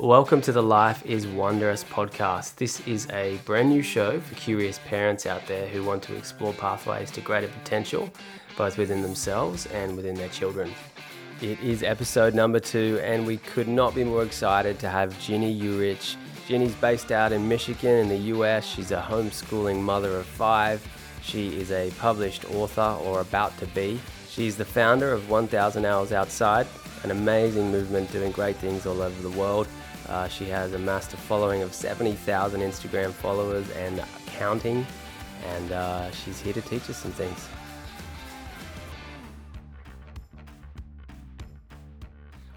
Welcome to the Life is Wondrous podcast. This is a brand new show for curious parents out there who want to explore pathways to greater potential, both within themselves and within their children. It is episode number two, and we could not be more excited to have Ginny Yurich. Ginny's based out in Michigan in the US. She's a homeschooling mother of five. She is a published author or about to be. She's the founder of 1000 Hours Outside, an amazing movement doing great things all over the world. Uh, she has amassed a following of 70,000 Instagram followers and counting, and uh, she's here to teach us some things.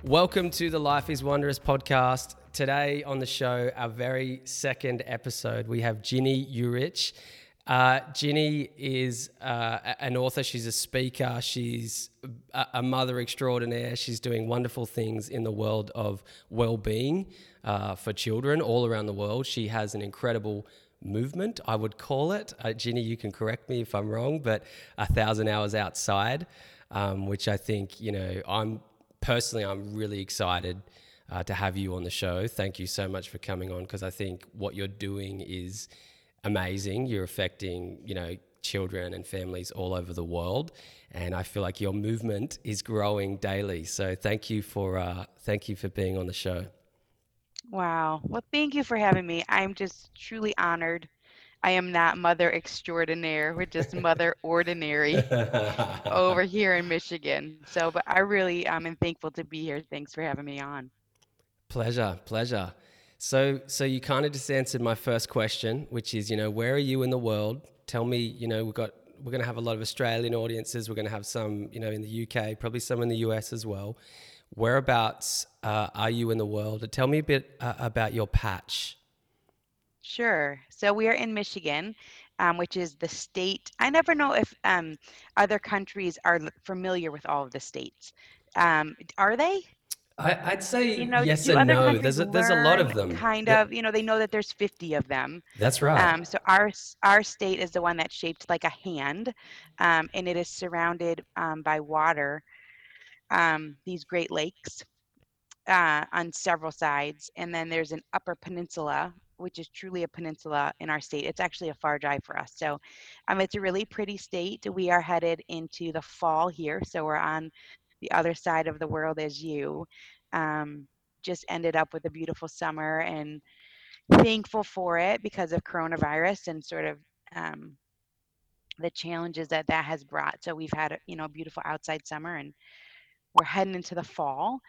Welcome to the Life is Wondrous podcast. Today on the show, our very second episode, we have Ginny Yurich. Uh, Ginny is uh, an author, she's a speaker, she's a mother extraordinaire. She's doing wonderful things in the world of well being uh, for children all around the world. She has an incredible movement, I would call it. Uh, Ginny, you can correct me if I'm wrong, but a thousand hours outside, um, which I think, you know, I'm personally, I'm really excited. Uh, to have you on the show. Thank you so much for coming on because I think what you're doing is amazing. You're affecting, you know, children and families all over the world, and I feel like your movement is growing daily. So thank you for uh, thank you for being on the show. Wow. Well, thank you for having me. I'm just truly honored. I am not mother extraordinaire. We're just mother ordinary over here in Michigan. So, but I really um, am thankful to be here. Thanks for having me on. Pleasure, pleasure. So, so you kind of just answered my first question, which is, you know, where are you in the world? Tell me, you know, we've got we're going to have a lot of Australian audiences. We're going to have some, you know, in the UK, probably some in the US as well. Whereabouts uh, are you in the world? Tell me a bit uh, about your patch. Sure. So we are in Michigan, um, which is the state. I never know if um, other countries are familiar with all of the states. Um, are they? I, would say you know, yes and no. There's a, there's a lot of them. Kind of, you know, they know that there's 50 of them. That's right. Um, so our our state is the one that's shaped like a hand, um, and it is surrounded um, by water. Um, these Great Lakes uh, on several sides, and then there's an Upper Peninsula, which is truly a peninsula in our state. It's actually a far drive for us. So, um, it's a really pretty state. We are headed into the fall here, so we're on the other side of the world as you. Um, just ended up with a beautiful summer and thankful for it because of coronavirus and sort of um, the challenges that that has brought. So we've had a you know a beautiful outside summer and we're heading into the fall.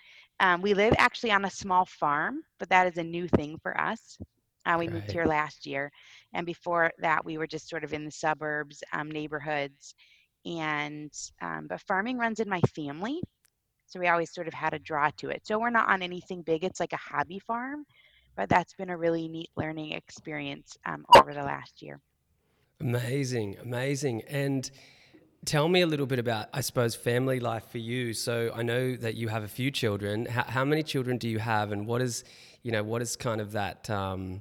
Um, we live actually on a small farm, but that is a new thing for us. Uh, we right. moved here last year, and before that, we were just sort of in the suburbs, um, neighborhoods, and um, but farming runs in my family so we always sort of had a draw to it. So we're not on anything big it's like a hobby farm but that's been a really neat learning experience um, over the last year. Amazing amazing and tell me a little bit about i suppose family life for you. So i know that you have a few children. How, how many children do you have and what is you know what is kind of that um,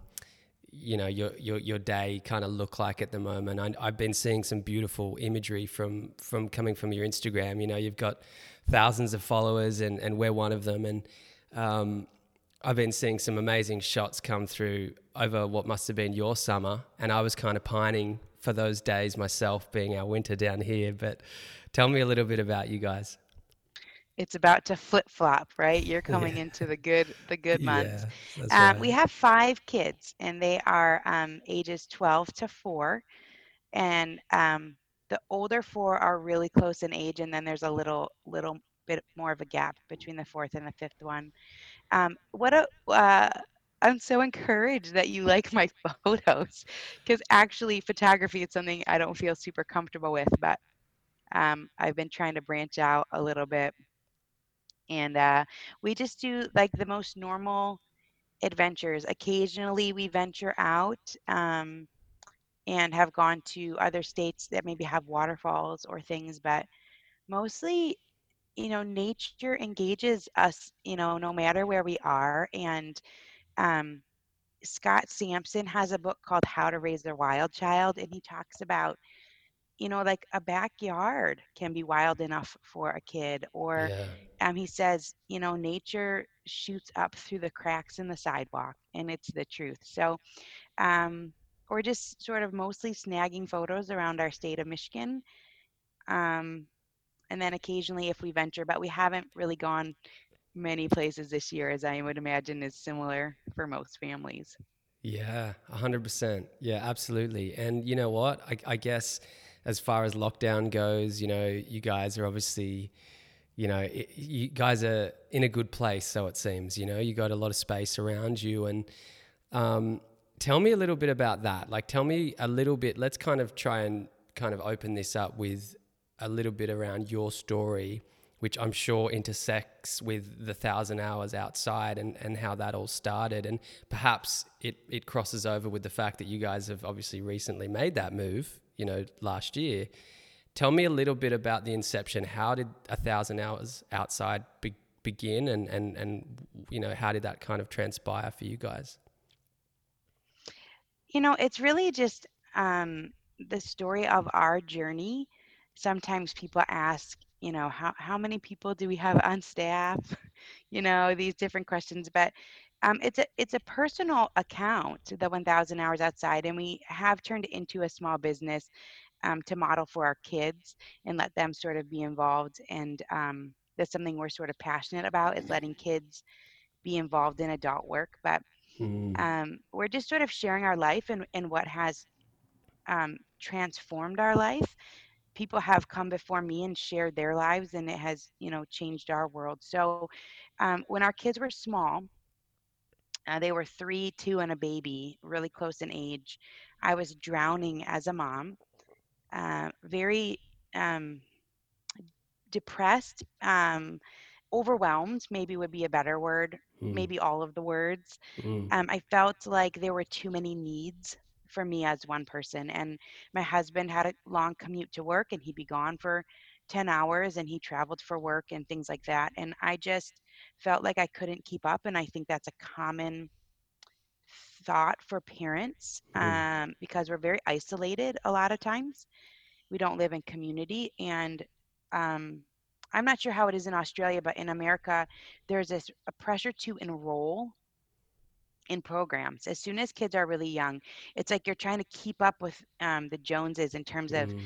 you know your your your day kind of look like at the moment. I, have been seeing some beautiful imagery from from coming from your Instagram. You know, you've got thousands of followers, and and we're one of them. And um, I've been seeing some amazing shots come through over what must have been your summer, and I was kind of pining for those days myself, being our winter down here. But tell me a little bit about you guys it's about to flip flop, right? You're coming yeah. into the good the good months. Yeah, um, right. We have five kids, and they are um, ages 12 to four, and um, the older four are really close in age, and then there's a little little bit more of a gap between the fourth and the fifth one. Um, what a uh, I'm so encouraged that you like my photos because actually photography is something I don't feel super comfortable with, but um, I've been trying to branch out a little bit and uh, we just do like the most normal adventures. Occasionally, we venture out um, and have gone to other states that maybe have waterfalls or things, but mostly, you know, nature engages us, you know, no matter where we are. And um, Scott Sampson has a book called How to Raise a Wild Child, and he talks about you know, like a backyard can be wild enough for a kid. Or yeah. um, he says, you know, nature shoots up through the cracks in the sidewalk, and it's the truth. So, um, we're just sort of mostly snagging photos around our state of Michigan. Um, and then occasionally if we venture, but we haven't really gone many places this year, as I would imagine is similar for most families. Yeah, 100%. Yeah, absolutely. And you know what? I, I guess as far as lockdown goes, you know, you guys are obviously, you know, it, you guys are in a good place, so it seems. You know, you got a lot of space around you. And um, tell me a little bit about that. Like, tell me a little bit. Let's kind of try and kind of open this up with a little bit around your story which I'm sure intersects with the thousand hours outside and, and how that all started. And perhaps it, it crosses over with the fact that you guys have obviously recently made that move, you know, last year. Tell me a little bit about the inception. How did a thousand hours outside be, begin and, and, and, you know, how did that kind of transpire for you guys? You know, it's really just um, the story of our journey. Sometimes people ask, you know how, how many people do we have on staff you know these different questions but um, it's a it's a personal account the 1000 hours outside and we have turned it into a small business um, to model for our kids and let them sort of be involved and um, that's something we're sort of passionate about is letting kids be involved in adult work but mm. we're just sort of sharing our life and, and what has um, transformed our life people have come before me and shared their lives and it has you know changed our world so um, when our kids were small uh, they were three two and a baby really close in age i was drowning as a mom uh, very um, depressed um, overwhelmed maybe would be a better word mm. maybe all of the words mm. i felt like there were too many needs for me as one person. And my husband had a long commute to work and he'd be gone for 10 hours and he traveled for work and things like that. And I just felt like I couldn't keep up. And I think that's a common thought for parents mm-hmm. um, because we're very isolated a lot of times. We don't live in community. And um, I'm not sure how it is in Australia, but in America, there's this a pressure to enroll in programs as soon as kids are really young it's like you're trying to keep up with um, the joneses in terms of mm.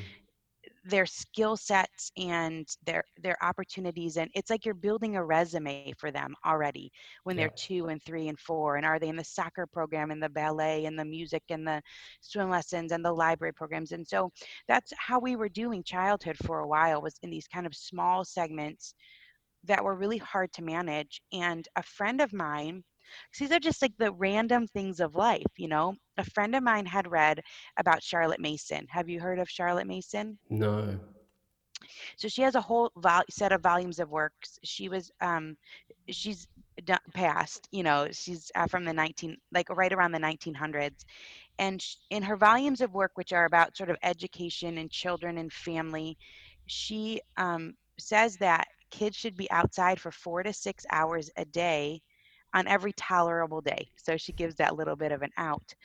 their skill sets and their their opportunities and it's like you're building a resume for them already when yeah. they're two and three and four and are they in the soccer program and the ballet and the music and the swim lessons and the library programs and so that's how we were doing childhood for a while was in these kind of small segments that were really hard to manage and a friend of mine these are just like the random things of life, you know. A friend of mine had read about Charlotte Mason. Have you heard of Charlotte Mason? No. So she has a whole vol- set of volumes of works. She was, um, she's passed, you know, she's uh, from the 19, like right around the 1900s. And sh- in her volumes of work, which are about sort of education and children and family, she um, says that kids should be outside for four to six hours a day on every tolerable day. So she gives that little bit of an out.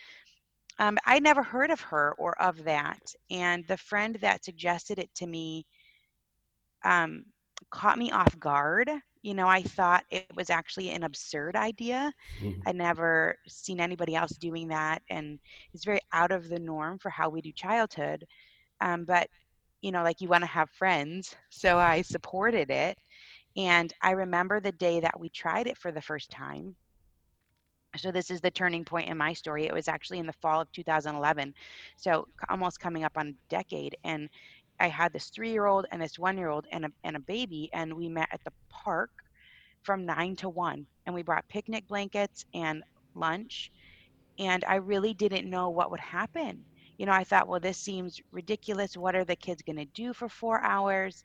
Um, I never heard of her or of that. And the friend that suggested it to me um, caught me off guard. You know, I thought it was actually an absurd idea. Mm-hmm. I'd never seen anybody else doing that. And it's very out of the norm for how we do childhood. Um, but, you know, like you want to have friends. So I supported it. And I remember the day that we tried it for the first time. So this is the turning point in my story. It was actually in the fall of 2011. So almost coming up on a decade. And I had this three year old and this one year old and a, and a baby. And we met at the park from nine to one. And we brought picnic blankets and lunch. And I really didn't know what would happen. You know, I thought, well, this seems ridiculous. What are the kids going to do for four hours?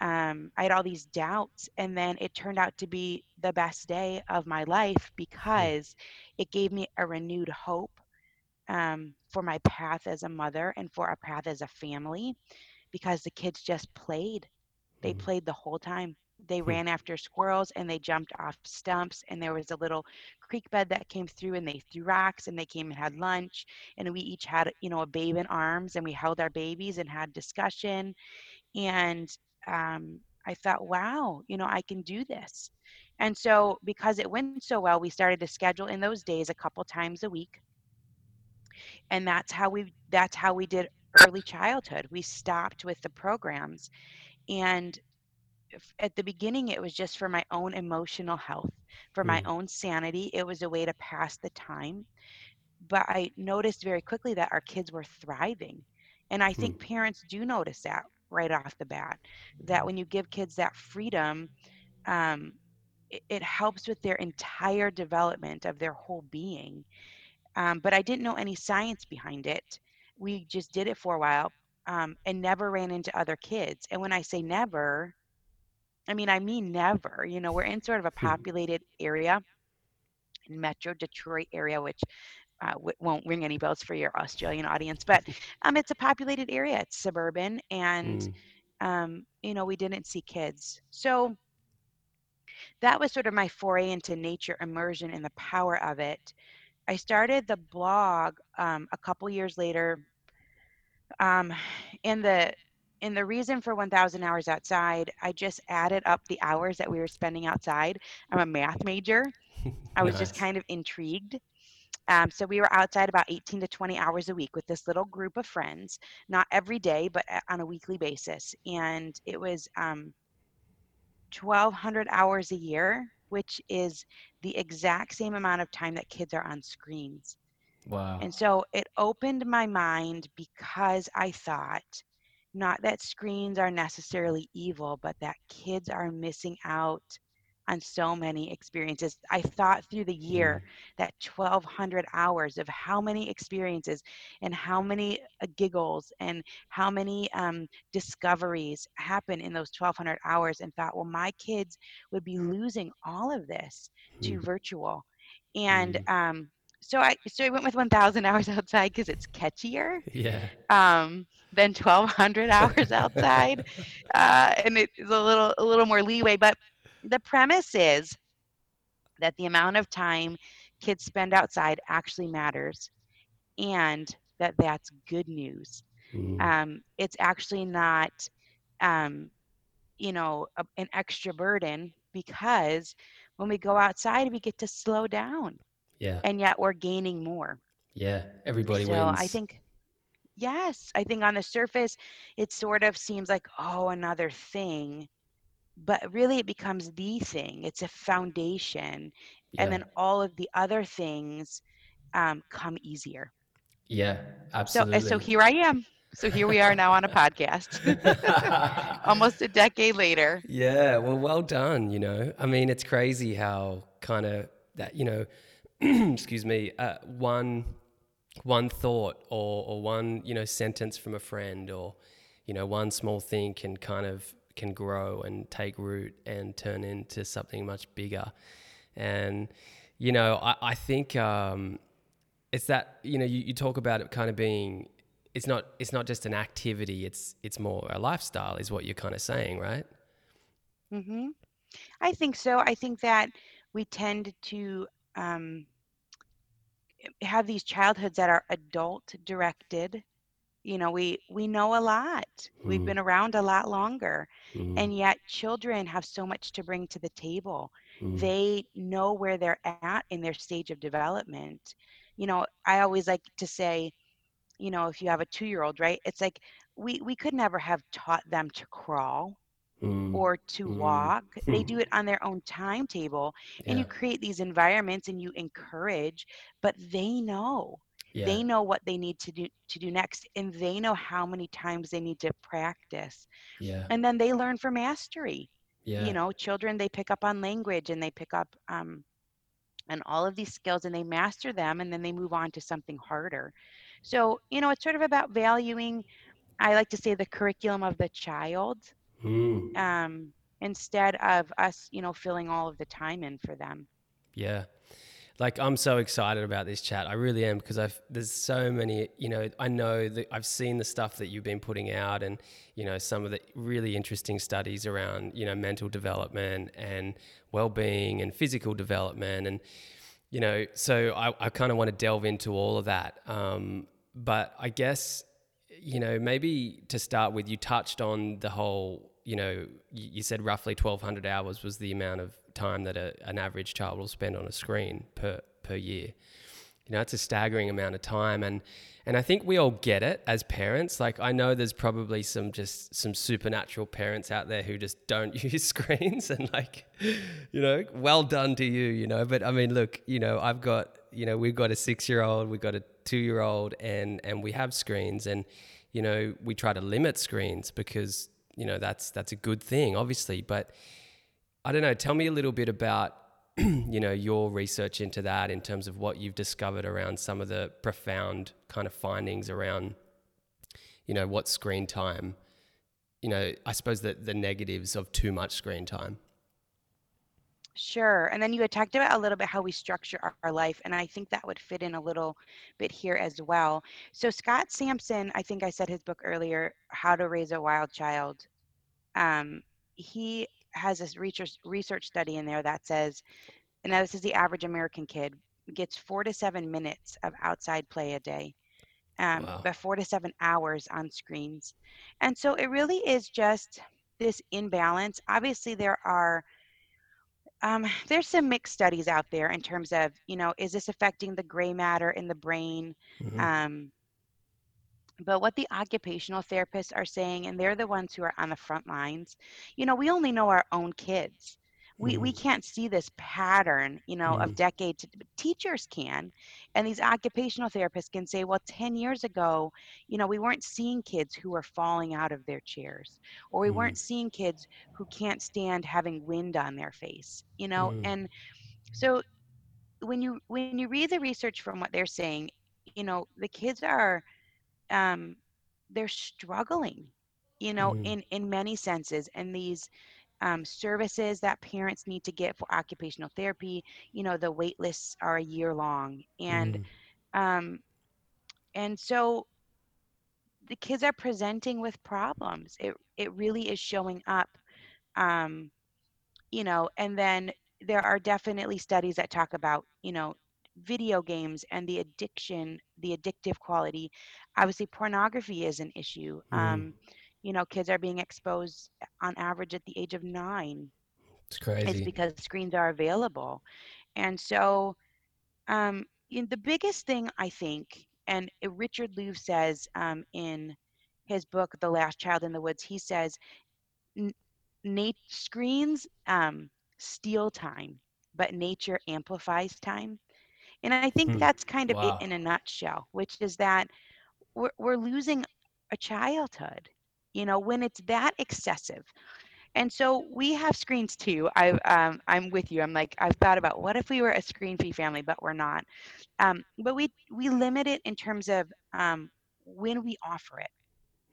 Um, I had all these doubts, and then it turned out to be the best day of my life hmm. because it gave me a renewed hope um, for my path as a mother and for a path as a family because the kids just played. They mm-hmm. played the whole time. They mm-hmm. ran after squirrels and they jumped off stumps, and there was a little creek bed that came through, and they threw rocks and they came and had lunch. And we each had, you know, a babe in arms, and we held our babies and had discussion. And um, I thought, wow, you know, I can do this. And so, because it went so well, we started to schedule in those days a couple times a week. And that's how we that's how we did early childhood. We stopped with the programs and at the beginning it was just for my own emotional health, for my Mm. own sanity. It was a way to pass the time. But I noticed very quickly that our kids were thriving. And I think parents do notice that right off the bat that when you give kids that freedom, um, it, it helps with their entire development of their whole being. Um, but I didn't know any science behind it. We just did it for a while um, and never ran into other kids. And when I say never, I mean, I mean never. You know, we're in sort of a Hmm. populated area, Metro Detroit area, which uh, w- won't ring any bells for your Australian audience, but um, it's a populated area. It's suburban, and Mm. um, you know, we didn't see kids. So that was sort of my foray into nature immersion and the power of it. I started the blog um, a couple years later, um, and the and the reason for 1,000 hours outside, I just added up the hours that we were spending outside. I'm a math major. I was just kind of intrigued. Um, so we were outside about 18 to 20 hours a week with this little group of friends, not every day, but on a weekly basis. And it was um, 1,200 hours a year, which is the exact same amount of time that kids are on screens. Wow. And so it opened my mind because I thought not that screens are necessarily evil, but that kids are missing out on so many experiences. I thought through the year that 1200 hours of how many experiences and how many uh, giggles and how many um, discoveries happen in those 1200 hours and thought, well, my kids would be losing all of this to Mm. virtual. And um, so I so I went with 1,000 hours outside because it's catchier Yeah. um, than 1,200 hours outside, uh, and it is a little a little more leeway. But the premise is that the amount of time kids spend outside actually matters, and that that's good news. Mm. Um, it's actually not, um, you know, a, an extra burden because when we go outside, we get to slow down, Yeah. and yet we're gaining more. Yeah. Everybody so wins. I think, yes, I think on the surface, it sort of seems like, oh, another thing. But really, it becomes the thing. It's a foundation. Yeah. And then all of the other things um, come easier. yeah. So, Absolutely. uh, so here I am. So here we are now on a podcast, almost a decade later. Yeah, well, well done. You know, I mean, it's crazy how kind of that, you know, excuse me, uh, one one thought or or one you know sentence from a friend or you know one small thing can kind of can grow and take root and turn into something much bigger. And you know, I, I think um, it's that you know you, you talk about it kind of being it's not it's not just an activity it's it's more a lifestyle is what you're kind of saying right Mm-hmm. I think so. I think that we tend to um, have these childhoods that are adult directed. You know, we we know a lot. We've Mm. been around a lot longer, Mm, and yet children have so much to bring to the table. mm, They know where they're at in their stage of development. You know, I always like to say, you know, if you have a two-year-old, right? It's like we we could never have taught them to crawl mm, or to Mm. walk. They do it on their own timetable, and you create these environments and you encourage, but they know. Yeah, They know what they need to do to do next, and they know how many times they need to practice. yeah, And then they learn for mastery. yeah, You know, children they pick up on language and they pick up um, and all of these skills and they master them, and then they move on to something harder. So you know, it's sort of about valuing. I like to say the curriculum of the child mm, um, instead of us, you know, filling all of the time in for them. yeah. Like I'm so excited about this chat. I really am because I've there's so many. You know, I know that I've seen the stuff that you've been putting out, and you know some of the really interesting studies around you know mental development and well-being and physical development, and you know, so I, I kind of want to delve into all of that. Um, but I guess, you know, maybe to start with, you touched on the whole you know, you, said roughly 1,200 hours was the amount of time that a, an average child will spend on a screen per per year. You know, it's a staggering amount of time, and and I think we all get it as parents. Like I know there's probably some just some supernatural parents out there who just don't use screens, and like, you know, well done to you. You know, but I mean, look, you know, I've got you know we've got a six year old, we've got a two year old, and and we have screens, and you know we try to limit screens because you know that's that's a good thing, obviously, but. I don't know. Tell me a little bit about you know your research into that in terms of what you've discovered around some of the profound kind of findings around you know what screen time you know i suppose the, the negatives of too much screen time Sure. And then you had talked about a little bit how we structure our, our life, and I think that would fit in a little bit here as well. So Scott Sampson, I think I said his book earlier, How to Raise a Wild Child. Um, he has this research research study in there that says, and now this is the average American kid gets four to seven minutes of outside play a day, um, Wow. but four to seven hours on screens, and so it really is just this imbalance. Obviously, there are um, there's some mixed studies out there in terms of you know is this affecting the gray matter in the brain Mhm. um, but what the occupational therapists are saying and they're the ones who are on the front lines you know we only know our own kids we, we Mm. can't see this pattern you know of Mm. decades teachers can and these occupational therapists can say well 10 years ago you know we weren't seeing kids who were falling out of their chairs or we Mm. weren't seeing kids who can't stand having wind on their face you know Mm. and so when you when you read the research from what they're saying you know the kids are um they're struggling you know Mm. in in many senses and these um, services that parents need to get for occupational therapy you know the wait lists are a year long and Mm. um and so the kids are presenting with problems it it really is showing up um you know and then there are definitely studies that talk about you know video games and the addiction the addictive quality obviously pornography is an issue Mm. um you know kids are being exposed on average at the age of 9 it's crazy it's because screens are available and so um in the biggest thing i think and richard louv says um, in his book the last child in the woods he says n- nat- screens um, steal time, but nature amplifies time. And I think Hmm. that's kind of Wow. it in a nutshell, which is that we're, we're losing a childhood, you know, when it's that excessive. And so we have screens too. I, um, I'm with you. I'm like, I've thought about what if we were a screen-free family, but we're not. Um, but we we limit it in terms of um, when we offer it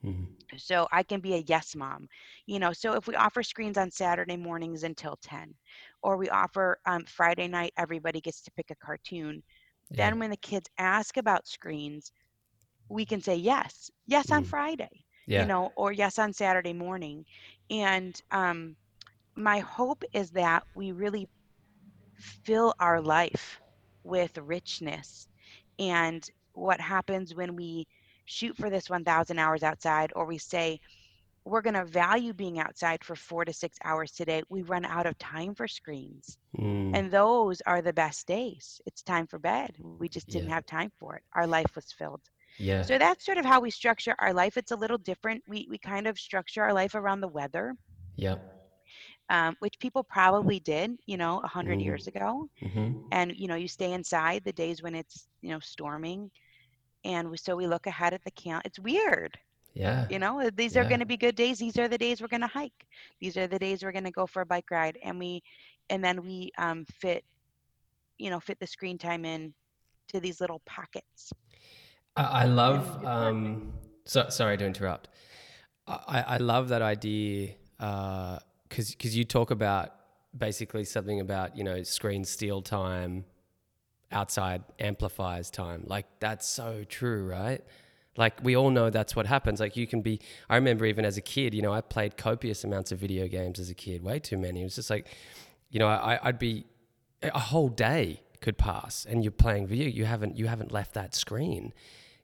Mhm. so i can be a yes mom you know so if we offer screens on saturday mornings until 10 or we offer um, friday night everybody gets to pick a cartoon yeah then when the kids ask about screens we can say yes yes on Mm. friday yeah. you know or yes on saturday morning and um, my hope is that we really fill our life with richness and what happens when we shoot for this 1000 hours outside or we say we're going to value being outside for four to six hours today we run out of time for screens Mm. and those are the best days. It's time for bed. We just didn't Yeah. have time for it. Our life was filled yeah. So that's sort of how we structure our life. It's a little different. We, we kind of structure our life around the weather. Yeah um, which people probably did you know a 100 Mm. years ago. Hmm and you know you stay inside the days when it's you know storming. And we, so we look ahead at the count it's weird. Yeah. You know these are going to be good days. These are the days we're going to hike. These are the days we're going to go for a bike ride. And we and then we um, fit you know fit the screen time in to these little pockets I, I love. Um, so sorry to interrupt. I, I love that idea because because you talk about basically something about you know screen steal time, outside amplifies time. Like that's so true, right? Like we all know that's what happens. Like you can be. I remember even as a kid, you know, I played copious amounts of video games as a kid, way too many. It was just like, you know, I, I'd be a whole day could pass and you're playing video. You haven't you haven't left that screen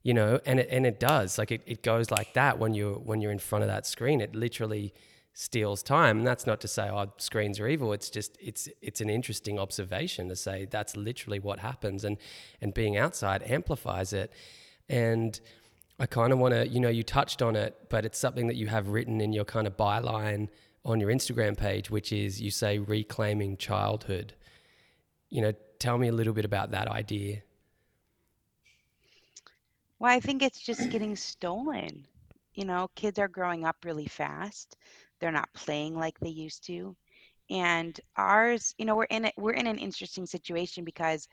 you know and it, and it does like it, it goes like that when you're when you're in front of that screen it literally steals time. And that's not to say oh screens are evil. It's just it's it's an interesting observation to say that's literally what happens and and being outside amplifies it. And I kind of want to, you know, you touched on it, but it's something that you have written in your kind of byline on your Instagram page, which is you say reclaiming childhood. You know, tell me a little bit about that idea. Well, I think it's just getting stolen. You know, kids are growing up really fast. They're not playing like they used to. And ours you know we're in we're in an interesting situation because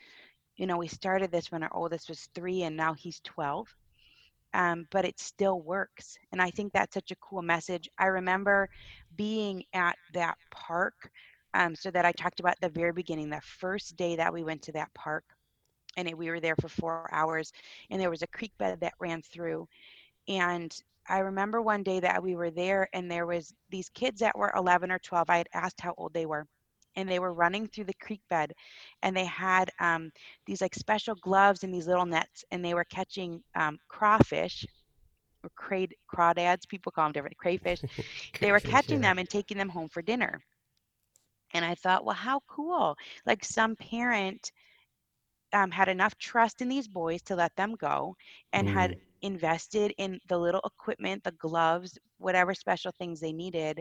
you know we started this when our oldest was three and now he's 12 um, but it still works. And i think that's such a cool message. I remember being at that park um, so that i talked about the very beginning the first day that we went to that park and it, we were there for four hours and there was a creek bed that ran through and I remember one day that we were there and there was these kids that were 11 or 12. I had asked how old they were and they were running through the creek bed and they had um, these like special gloves and these little nets and they were catching um, crawfish or cray, crawdads people call them different crayfish they were catching yeah. them and taking them home for dinner and i thought well how cool like some parent um, had enough trust in these boys to let them go and mm. had invested in the little equipment, the gloves, whatever special things they needed.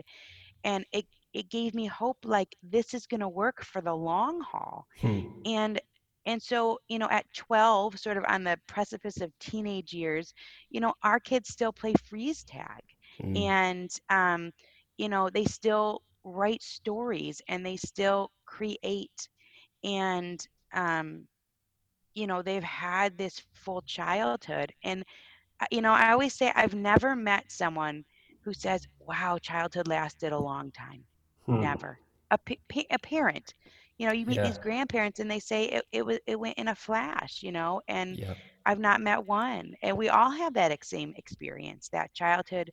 And it, it gave me hope like this is going to work for the long haul. Hmm. And and so, you know, at 12, sort of on the precipice of teenage years, you know, our kids still play freeze tag. Mm. And, um, you know, they still write stories and they still create. And, um, you know, they've had this full childhood. And you know, I always say I've never met someone who says, "Wow, childhood lasted a long time." Hmm. Never. A, a parent, you know, you meet yeah. these grandparents and they say it, it was it went in a flash, you know, and yep. I've not met one. And we all have that same experience. That childhood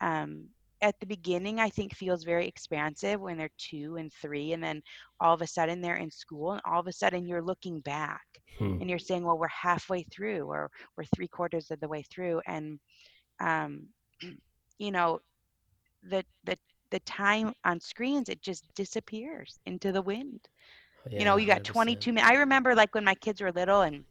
um, at the beginning i think feels very expansive when they're two and three and then all of a sudden they're in school and all of a sudden you're looking back hmm. and you're saying well we're halfway through or we're three quarters of the way through and um, you know the the the time on screens it just disappears into the wind yeah, you know you got 22 minutes i remember like when my kids were little and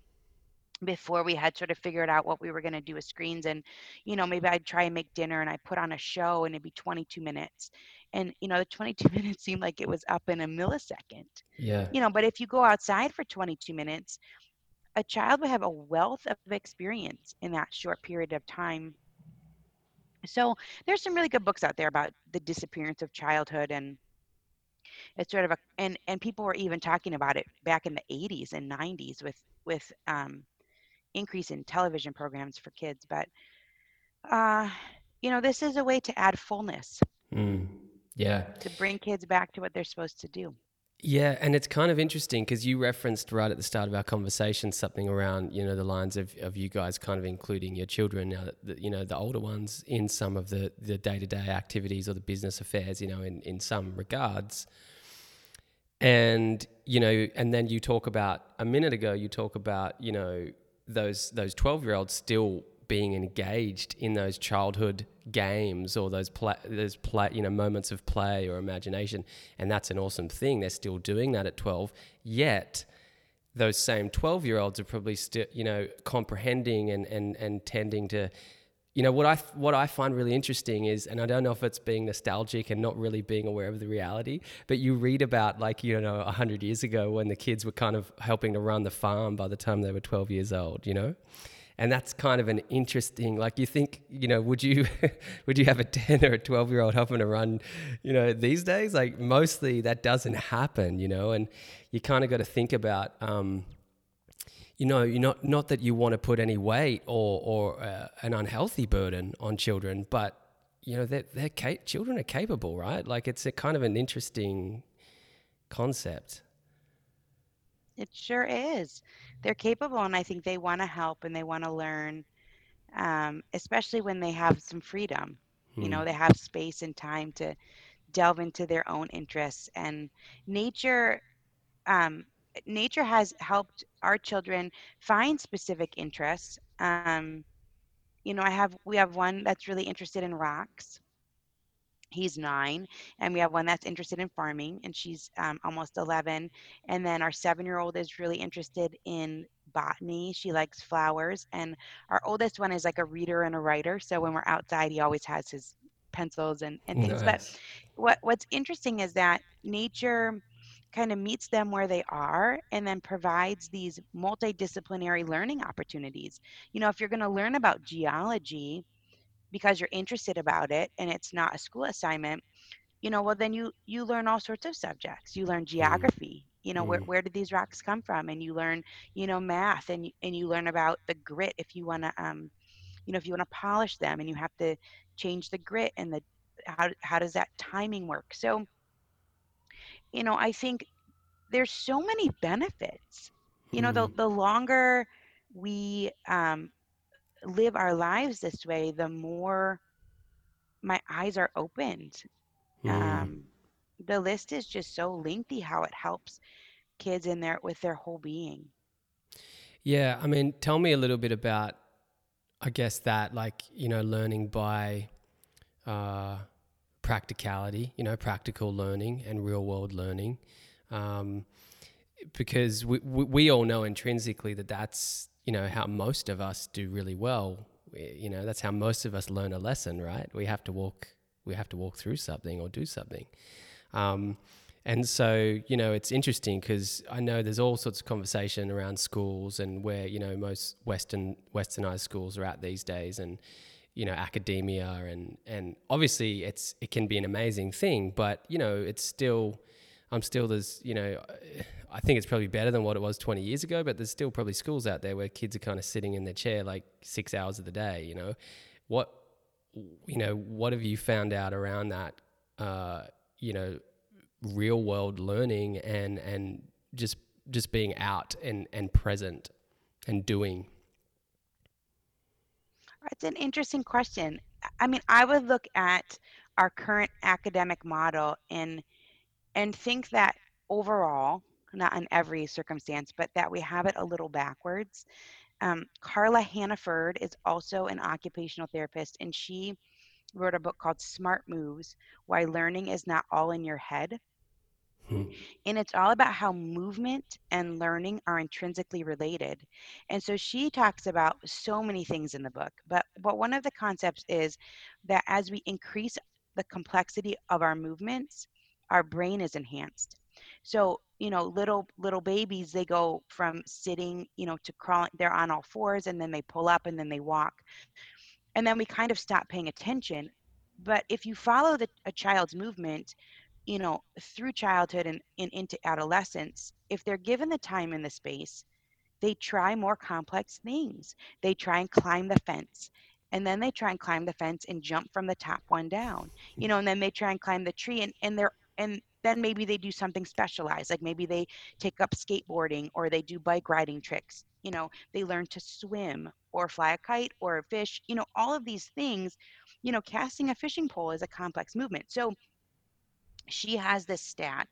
before we had sort of figured out what we were going to do with screens and you know maybe i'd try and make dinner and i put on a show and it'd be 22 minutes. And you know the 22 minutes seemed like it was up in a millisecond. Yeah. You know but if you go outside for 22 minutes a child would have a wealth of experience in that short period of time. So there's some really good books out there about the disappearance of childhood and it's sort of a and and people were even talking about it back in the 80s and 90s with with um, increase in television programs for kids but uh, you know this is a way to add fullness. Mm, yeah. To bring kids back to what they're supposed to do. Yeah, and it's kind of interesting because you referenced right at the start of our conversation something around you know the lines of, of you guys kind of including your children, uh, the, you know the older ones in some of the the day to day activities or the business affairs, you know, in in some regards. And you know, and then you talk about a minute ago, you talk about you know those those 12 year olds still being engaged in those childhood games or those play, those play, you know moments of play or imagination. And that's an awesome thing. They're still doing that at 12 yet those same 12 year olds are probably still you know comprehending and and and tending to you know what I what I find really interesting is, and I don't know if it's being nostalgic and not really being aware of the reality, but you read about like you know hundred years ago when the kids were kind of helping to run the farm by the time they were twelve years old, you know, and that's kind of an interesting like you think you know would you would you have a 10 or a 12 year old helping to run you know these days? Like mostly that doesn't happen you know? And you kind of got to think about um, you know, you're not not that you want to put any weight or or uh, an unhealthy burden on children, but you know, they're, they're ca- children are capable, right? Like it's a kind of an interesting concept. It sure is. They're capable, and I think they want to help and they want to learn, um, especially when they have some freedom. Hmm. You know, hmm. they have space and time to delve into their own interests. And nature um, nature has helped our children find specific interests. Um, you know, I have we have one that's really interested in rocks. he's nine and we have one that's interested in farming and she's um, almost 11 and then our seven year old is really interested in botany she likes flowers and our oldest one is like a reader and a writer so when we're outside he always has his pencils and, and things nice. but what what's interesting is that nature kind of meets them where they are and then provides these multidisciplinary learning opportunities you know if you're going to learn about geology because you're interested about it and it's not a school assignment you know well then you you learn all sorts of subjects you learn mm. geography you know mm. where, where did these rocks come from and you learn you know math and and you learn about the grit if you want to um you know if you want to polish them and you have to change the grit and the how how does that timing work so you know i think there's so many benefits you know the mm. the longer we um live our lives this way, the more my eyes are opened. Mm. Um, the list is just so lengthy how it helps kids in there with their whole being. Yeah, I mean, tell me a little bit about, I guess that like you know, learning by uh, practicality, you know, practical learning and real world learning, um, because we, we we all know intrinsically that that's you know how most of us do really well. You know that's how most of us learn a lesson right? We have to walk we have to walk through something or do something. Um, and so you know it's interesting because i know there's all sorts of conversation around schools and where you know most western westernized schools are at these days and you know academia and and obviously it's it can be an amazing thing but you know it's still i'm still there's you know I think it's probably better than what it was 20 years ago, but there's still probably schools out there where kids are kind of sitting in their chair like six hours of the day. You know, what you know, what have you found out around that? Uh, you know, real world learning and and just just being out and and present and doing. It's an interesting question. I mean, I would look at our current academic model and and think that overall not in every circumstance, but that we have it a little backwards. Um, Carla Hannaford is also an occupational therapist, and she wrote a book called Smart Moves Why Learning is Not All in Your Head. Hmm. And it's all about how movement and learning are intrinsically related. And so she talks about so many things in the book. But, but one of the concepts is that as we increase the complexity of our movements, our brain is enhanced. So, you know, little little babies, they go from sitting, you know, to crawling, they're on all fours and then they pull up and then they walk. And then we kind of stop paying attention. But if you follow the, a child's movement, you know, through childhood and, and into adolescence, if they're given the time and the space, they try more complex things. They try and climb the fence and then they try and climb the fence and jump from the top one down hmm. you know and then they try and climb the tree and, and they're and then maybe they do something specialized like maybe they take up skateboarding or they do bike riding tricks you know they learn to swim or fly a kite or fish you know all of these things you know casting a fishing pole is a complex movement so she has this stat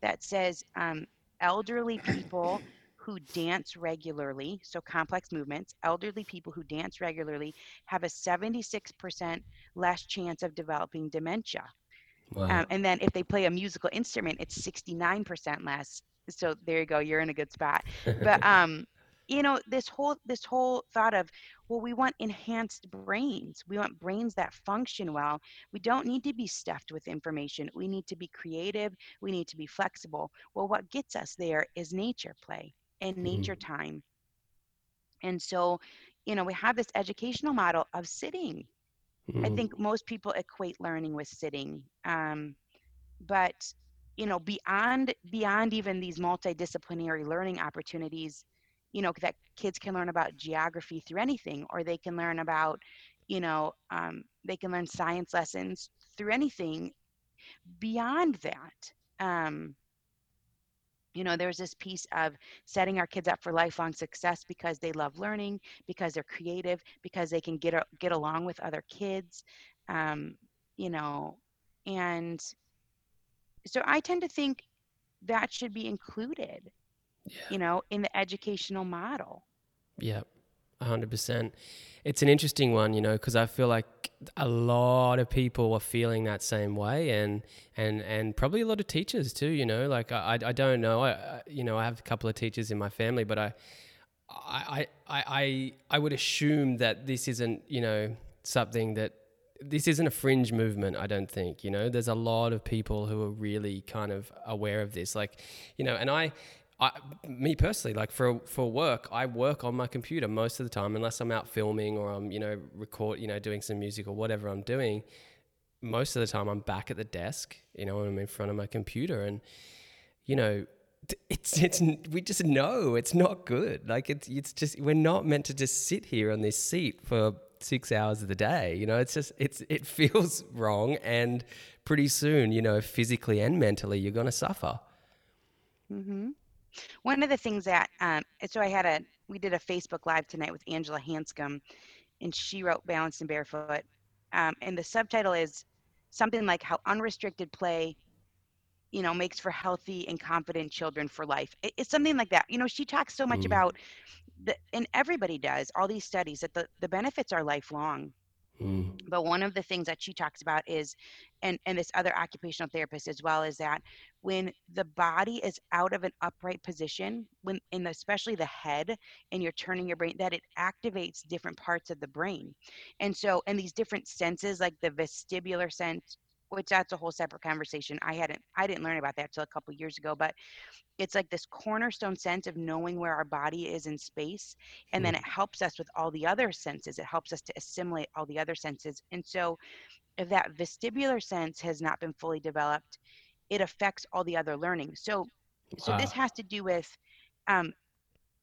that says um, elderly people who dance regularly, so complex movements, elderly people who dance regularly have a 76% less chance of developing dementia. Wow. Um, and then if they play a musical instrument, it's 69% less. So there you go. You're in a good spot. But, um, you know, this whole, this whole thought of, well, we want enhanced brains. We want brains that function well. We don't need to be stuffed with information. We need to be creative. We need to be flexible. Well, what gets us there is nature play and nature mm-hmm. time. And so, you know, we have this educational model of sitting Mm-hmm. I think most people equate learning with sitting. Um, but you know, beyond beyond even these multidisciplinary learning opportunities, you know, that kids can learn about geography through anything, or they can learn about, you know, um, they can learn science lessons through anything. Beyond that, um, you know there's this piece of setting our kids up for lifelong success because they love learning because they're creative because they can get get along with other kids um, you know and so i tend to think that should be included yeah. you know in the educational model yeah hundred percent. It's an interesting one, you know, because I feel like a lot of people are feeling that same way, and and and probably a lot of teachers too. You know, like I I don't know, I you know I have a couple of teachers in my family, but I I I I I would assume that this isn't you know something that this isn't a fringe movement i don't think you know there's a lot of people who are really kind of aware of this like you know and i I, me personally, like for for work, I work on my computer most of the time, unless I'm out filming or I'm you know record, you know, doing some music or whatever I'm doing. Most of the time, I'm back at the desk, you know, I'm in front of my computer, and you know, it's it's we just know it's not good. Like it's it's just we're not meant to just sit here on this seat for six hours of the day. You know, it's just it's it feels wrong, and pretty soon, you know, physically and mentally, you're to suffer. Mm-hmm. One of the things that, um, so I had a, we did a Facebook Live tonight with Angela Hanscom, and she wrote Balanced and Barefoot. Um, and the subtitle is something like How Unrestricted Play, you know, makes for healthy and confident children for life. It, it's something like that. You know, she talks so much mm. about, the, and everybody does, all these studies, that the, the benefits are lifelong. Mm. But one of the things that she talks about is, and, and this other occupational therapist as well, is that when the body is out of an upright position, when in especially the head, and you're turning your brain, that it activates different parts of the brain. And so, and these different senses, like the vestibular sense, which that's a whole separate conversation. I hadn't, I didn't learn about that till a couple years ago, but it's like this cornerstone sense of knowing where our body is in space and then hmm. it helps us with all the other senses it helps us to assimilate all the other senses and so if that vestibular sense has not been fully developed it affects all the other learning so so wow. this has to do with um,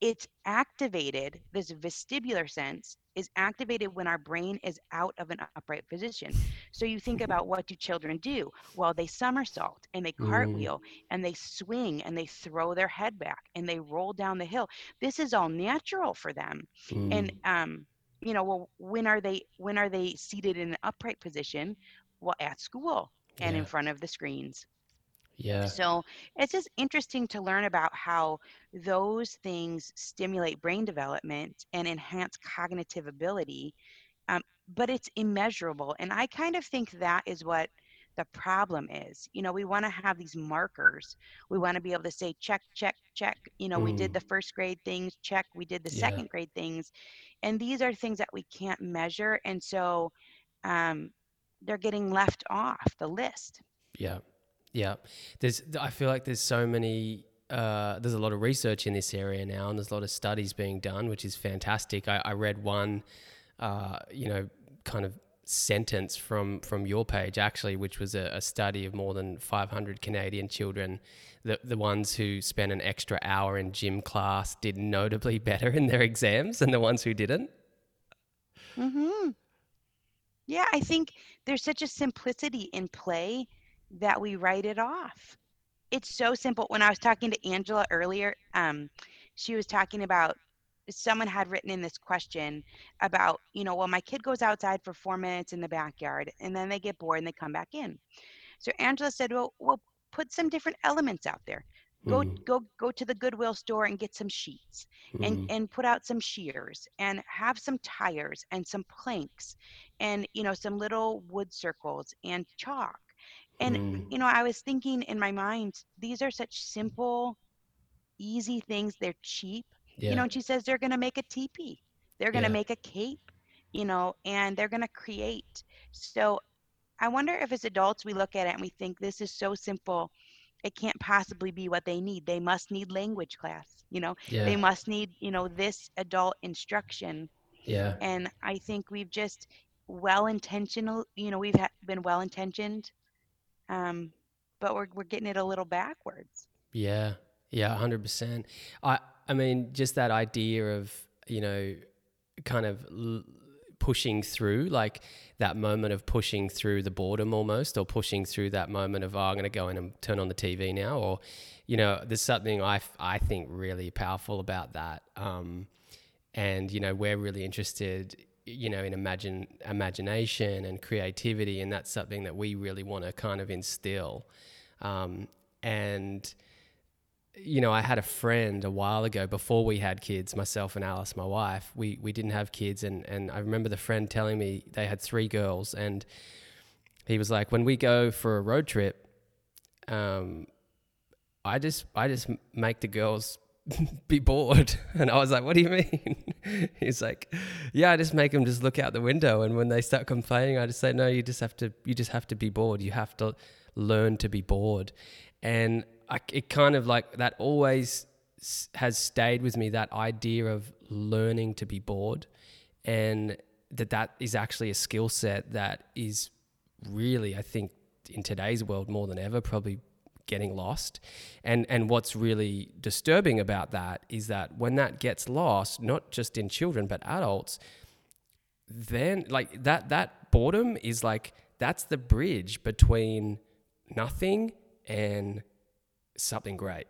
it's activated this vestibular sense is activated when our brain is out of an upright position so you think about what do children do well they somersault and they mm. cartwheel mm. and they swing and they throw their head back and they roll down the hill this is all natural for them mm. and um you know well when are they when are they seated in an upright position well at school and yeah. in front of the screens yeah. So it's just interesting to learn about how those things stimulate brain development and enhance cognitive ability, um, but it's immeasurable. And I kind of think that is what the problem is. You know, we want to have these markers. We want to be able to say, check, check, check. You know, mm. we did the mm. first grade things, check. We did the yeah. second grade things. And these are things that we can't measure. And so um, they're getting left off the list. Yeah. Yeah, there's. I feel like there's so many. Uh, there's a lot of research in this area now, and there's a lot of studies being done, which is fantastic. I, I read one, uh, you know, kind of sentence from from your page actually, which was a, a, study of more than 500 Canadian children. The the ones who spent an extra hour in gym class did notably better in their exams than the ones who didn't. Hmm. Yeah, I think there's such a simplicity in play that we write it off. It's so simple. When I was talking to Angela earlier, um, she was talking about someone had written in this question about, you know, well, my kid goes outside for four minutes in the backyard and then they get bored and they come back in. So Angela said, well, well, put some different elements out there. Go mm. go go to the Goodwill store and get some sheets mm. and and put out some shears and have some tires and some planks and you know some little wood circles and chalk and, mm. you know, I was thinking in my mind, these are such simple, easy things. They're cheap. Yeah. You know, and she says they're going to make a teepee, they're going to yeah. make a cape, you know, and they're going to create. So I wonder if as adults we look at it and we think this is so simple. It can't possibly be what they need. They must need language class, you know. Yeah. They must need, you know, this adult instruction. Yeah. And I think we've just well intentional, you know, we've ha- been well intentioned um, but we're we're getting it a little backwards. Yeah, yeah, hundred percent. I I mean, just that idea of you know, kind of. L- pushing through like that moment of pushing through the boredom almost or pushing through that moment of oh i'm going to go in and turn on the tv now or you know there's something i, I think really powerful about that um, and you know we're really interested you know in imagine imagination and creativity and that's something that we really want to kind of instill um, and you know, I had a friend a while ago before we had kids, myself and Alice, my wife. We we didn't have kids, and and I remember the friend telling me they had three girls, and he was like, when we go for a road trip, um, I just I just make the girls be bored, and I was like, what do you mean? He's like, yeah, I just make them just look out the window, and when they start complaining, I just say, no, you just have to you just have to be bored. You have to learn to be bored, and I, it kind of like that always has stayed with me that idea of learning to be bored and that that is actually a skill set that is really i think in today's world more than ever probably getting lost. And and what's really disturbing about that is that when that gets lost not just in children but adults then like that that boredom is like that's the bridge between nothing and something great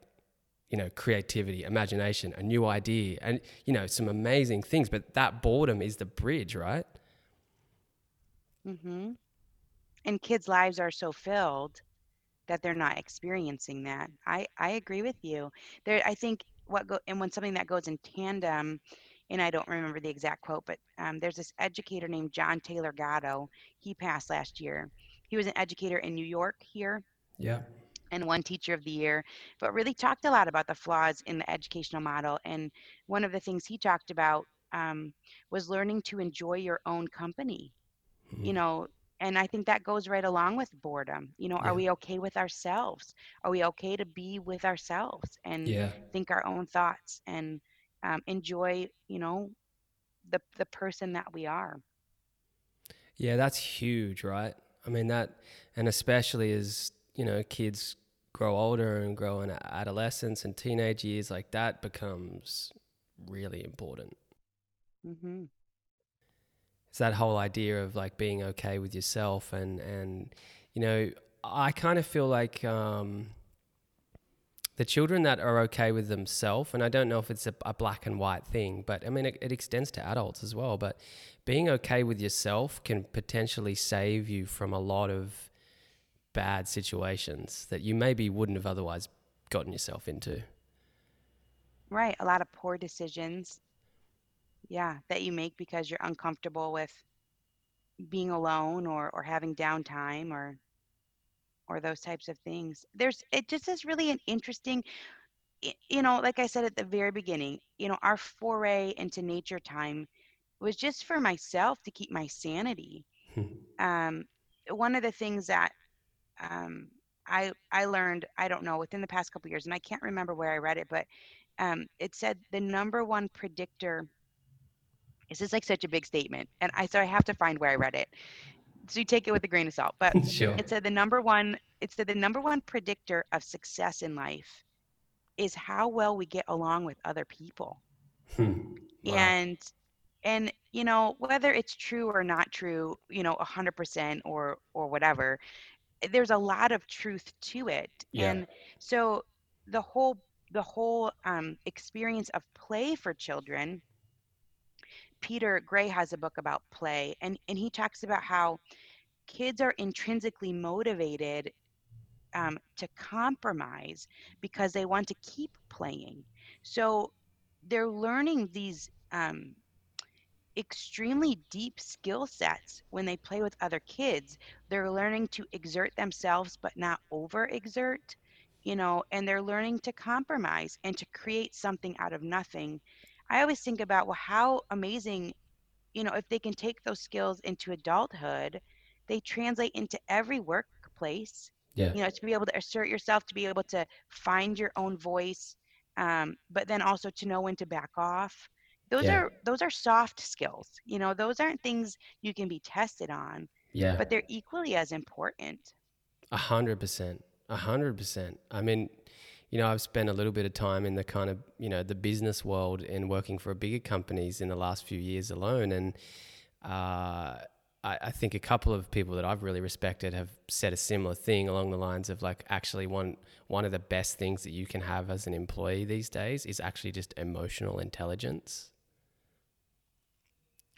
you know creativity imagination a new idea and you know some amazing things. But that boredom is the bridge right? Mm-hmm. and kids lives are so filled that they're not experiencing that. I i agree with you. There i think what go and when something that goes in tandem and i don't remember the exact quote but um, there's this educator named john taylor gatto. He passed last year. He was an educator in new york here. Yeah and won teacher of the year, but really talked a lot about the flaws in the educational model. And one of the things he talked about um, was learning to enjoy your own company. Mm-hmm. You know, and I think that goes right along with boredom. You know, yeah. are we okay with ourselves? Are we okay to be with ourselves and yeah. think our own thoughts and um, enjoy, you know, the the person that we are? Yeah, that's huge, right? I mean that, and especially as you know kids grow older and grow in adolescence and teenage years, like that becomes really important. Mm-hmm. It's that whole idea of like being okay with yourself and and you know I kind of feel like um, the children that are okay with themselves, and I don't know if it's a, a black and white thing, but I mean, it, it, extends to adults as well. But being okay with yourself can potentially save you from a lot of bad situations that you maybe wouldn't have otherwise gotten yourself into. Right. A lot of poor decisions. Yeah. That you make because you're uncomfortable with being alone or, or having downtime or or those types of things. There's it just is really an interesting you know, like I said at the very beginning, you know, our foray into nature time was just for myself to keep my sanity. Um, one of the things that um, I I learned I don't know within the past couple years, and I can't remember where I read it, but um, it said the number one predictor. This is like such a big statement, and I so I have to find where I read it. So you take it with a grain of salt, but sure. it said the number one. It said the number one predictor of success in life is how well we get along with other people. Hmm. Wow. And and you know whether it's true or not true, you know, a hundred percent or or whatever there's a lot of truth to it yeah. and so the whole the whole um, experience of play for children peter gray has a book about play and and he talks about how kids are intrinsically motivated um, to compromise because they want to keep playing so they're learning these um, extremely deep skill sets when they play with other kids. They're learning to exert themselves but not overexert, you know, and they're learning to compromise and to create something out of nothing. I always think about, well, how amazing, you know, if they can take those skills into adulthood, they translate into every workplace. Yeah. You know, to be able to assert yourself, to be able to find your own voice, um, but then also to know when to back off those yeah. are those are soft skills you know those aren't things you can be tested on yeah. but they're equally as important. A hundred percent a hundred percent. I mean you know i've spent a little bit of time in the kind of you know the business world and working for bigger companies in the last few years alone and uh, I, I think a couple of people that I've really respected have said a similar thing along the lines of like actually one one of the best things that you can have as an employee these days is actually just emotional intelligence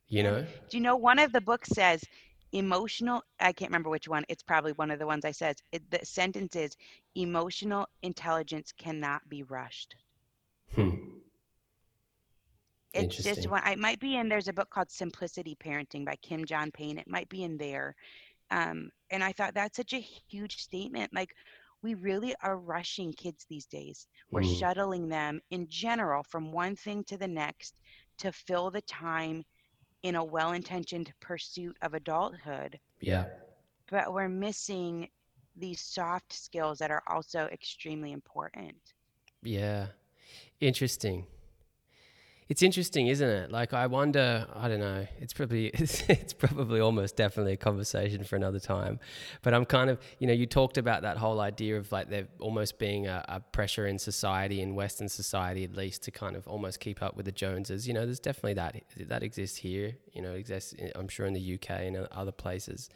you know? Do you know one of the books says emotional i can't remember which one it's probably one of the ones i says it, the sentence is emotional intelligence cannot be rushed. Hmm. it's just one it might be in there's a book called simplicity parenting by kim john payne it might be in there. Um, and i thought that's such a huge statement like we really are rushing kids these days. We're Mm. shuttling them in general from one thing to the next to fill the time in a well-intentioned pursuit of adulthood Yeah. but we're missing these soft skills that are also extremely important Yeah. Interesting. It's interesting, isn't it? Like I wonder, I don't know. It's probably it's, it's probably almost definitely a conversation for another time. But I'm kind of, you know, you talked about that whole idea of like there almost being a, a pressure in society in western society at least to kind of almost keep up with the Joneses. You know, there's definitely that that exists here, you know, it exists eh, I'm sure in the UK and other places.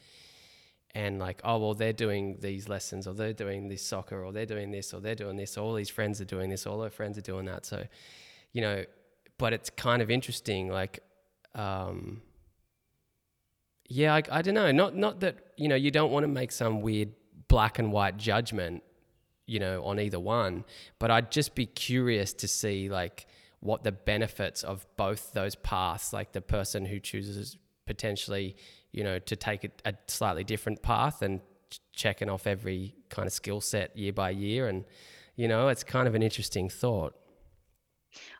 And like, oh well, they're doing these lessons, or they're doing this soccer, or they're doing this, or they're doing this. All these friends are doing this. All their friends are doing that. So, you know, but it's kind of interesting. Like, um, yeah, I, I don't know. Not not that you know you don't want to make some weird black and white judgment, you know, on either one. But I'd just be curious to see like what the benefits of both those paths, like the person who chooses potentially, you know, to take a, a slightly different path and checking off every kind of skill set year by year, and you know, it's kind of an interesting thought.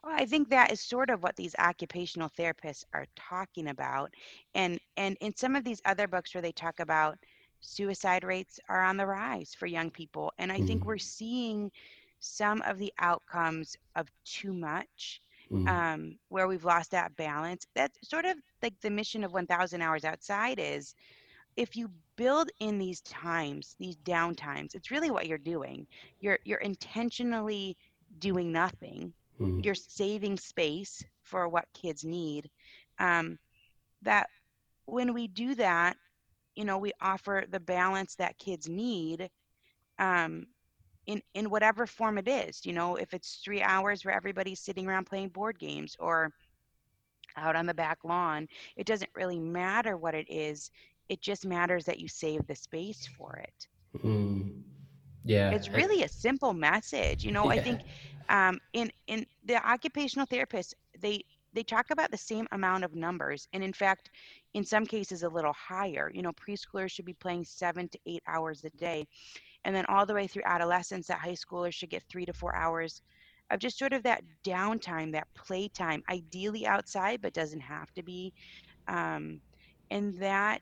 Well, I think that is sort of what these occupational therapists are talking about. And and in some of these other books where they talk about suicide rates are on the rise for young people. And I think Mm. we're seeing some of the outcomes of too much, Mm. um, where we've lost that balance. That's sort of like the mission of 1000 Hours Outside is if you build in these times, these down times, it's really what you're doing. You're you're intentionally doing nothing Mm. you're saving space for what kids need um, that when we do that you know we offer the balance that kids need um, in in whatever form it is you know if it's three hours where everybody's sitting around playing board games or out on the back lawn it doesn't really matter what it is it just matters that you save the space for it Mm. Yeah, it's really a simple message you know i think um, in in the occupational therapists they they talk about the same amount of numbers and in fact in some cases a little higher you know preschoolers should be playing seven to eight hours a day and then all the way through adolescence that high schoolers should get three to four hours of just sort of that downtime that playtime ideally outside but doesn't have to be um, and that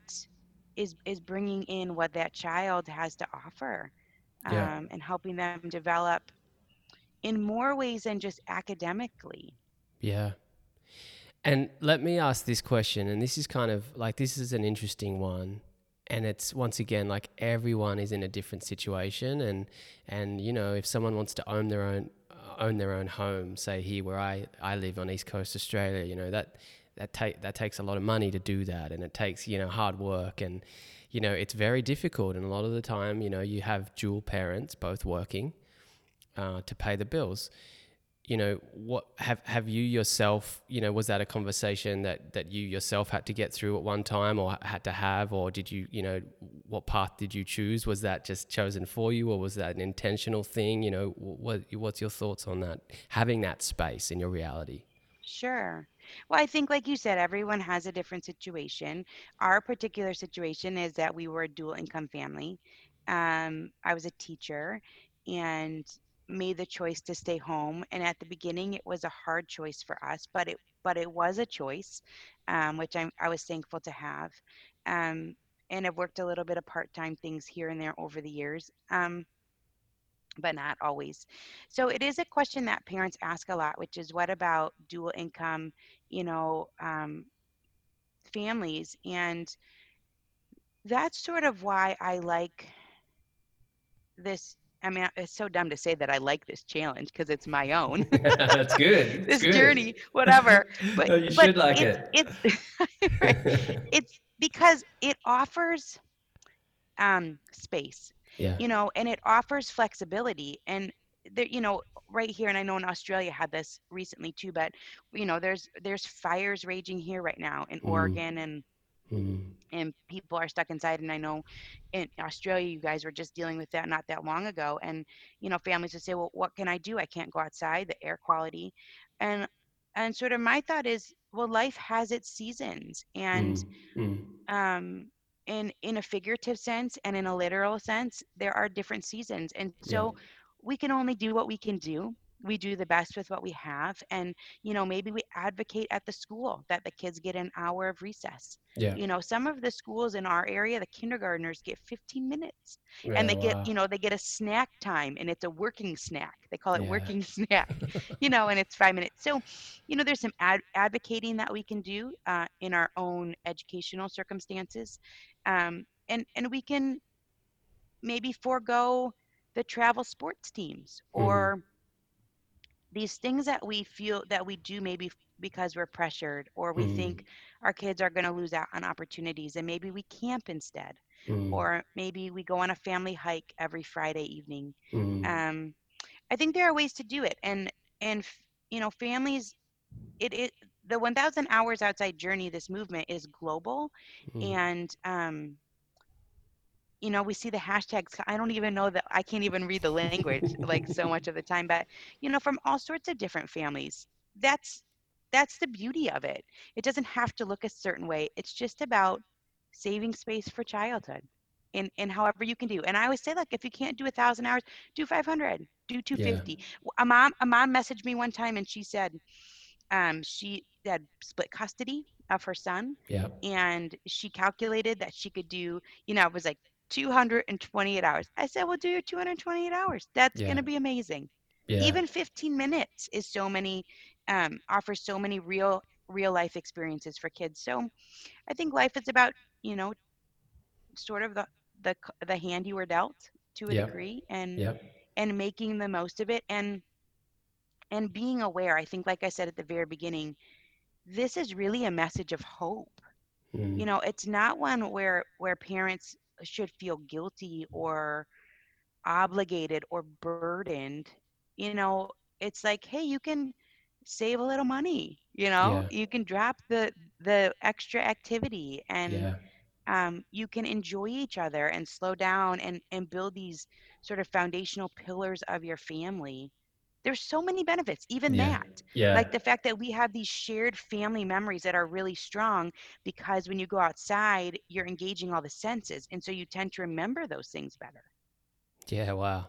is is bringing in what that child has to offer Yeah. um, and helping them develop in more ways than just academically. Yeah. And let me ask this question, and this is kind of like this is an interesting one. And it's once again like everyone is in a different situation, and and you know if someone wants to own their own own their own home, say here where I, I live on East Coast Australia, you know that that take that takes a lot of money to do that, and it takes you know hard work, and you know it's very difficult, and a lot of the time you know you have dual parents both working uh, to pay the bills you know what have have you yourself you know was that a conversation that that you yourself had to get through at one time or had to have or did you you know what path did you choose was that just chosen for you or was that an intentional thing you know what what's your thoughts on that having that space in your reality Sure. Well, I think, like you said, everyone has a different situation. Our particular situation is that we were a dual income family. Um, I was a teacher and made the choice to stay home. And at the beginning, it was a hard choice for us, but it but it was a choice, um, which I'm, I was thankful to have. Um, and I've worked a little bit of part time things here and there over the years. Um, but not always. So it is a question that parents ask a lot, which is what about dual income, you know, um, families? And that's sort of why I like this. I mean, it's so dumb to say that I like this challenge because it's my own. that's good this journey, whatever. But, No, you but should like it's, It's right. it's because it offers um, space yeah you know and it offers flexibility and there you know right here and i know in australia had this recently too but you know there's there's fires raging here right now in Mhm. oregon and Mm. and people are stuck inside and i know in australia you guys were just dealing with that not that long ago and you know families would say well what can i do i can't go outside the air quality and and sort of my thought is well life has its seasons and Mm. Mm. um in in a figurative sense and in a literal sense there are different seasons and so we can only do what we can do we do the best with what we have and you know maybe we advocate at the school that the kids get an hour of recess Yeah. you know some of the schools in our area the kindergartners get 15 minutes Yeah, and they wow. get you know they get a snack time and it's a working snack they call it Yeah. working snack you know and it's five minutes so you know there's some ad- advocating that we can do uh, in our own educational circumstances um, and and we can maybe forego the travel sports teams Mhm. or these things that we feel that we do maybe because we're pressured or we Mm. think our kids are going to lose out on opportunities and maybe we camp instead Mm. or maybe we go on a family hike every friday evening Mm. um, i think there are ways to do it and and you know families it, it the 1000 hours outside journey this movement is global Mm. and um you know we see the hashtags i don't even know that i can't even read the language like so much of the time but you know from all sorts of different families that's that's the beauty of it. It doesn't have to look a certain way. It's just about saving space for childhood in in however you can do. And i always say look if you can't do a thousand hours do 500 do 250 a mom a mom messaged me one time and she said um she had split custody of her son Yeah. and she calculated that she could do you know it was like 228 hours i said well do your 228 hours that's Yeah. going to be amazing Yeah. even 15 minutes is so many um, offers so many real real life experiences for kids so i think life is about you know sort of the the, the hand you were dealt to a Yep. degree and Yep. and making the most of it and and being aware i think like i said at the very beginning this is really a message of hope Mm. you know it's not one where where parents should feel guilty or obligated or burdened you know it's like hey you can save a little money you know Yeah. you can drop the the extra activity and yeah. um, you can enjoy each other and slow down and and build these sort of foundational pillars of your family there's so many benefits even Yeah. that Yeah. like the fact that we have these shared family memories that are really strong because when you go outside you're engaging all the senses and so you tend to remember those things better Yeah, wow.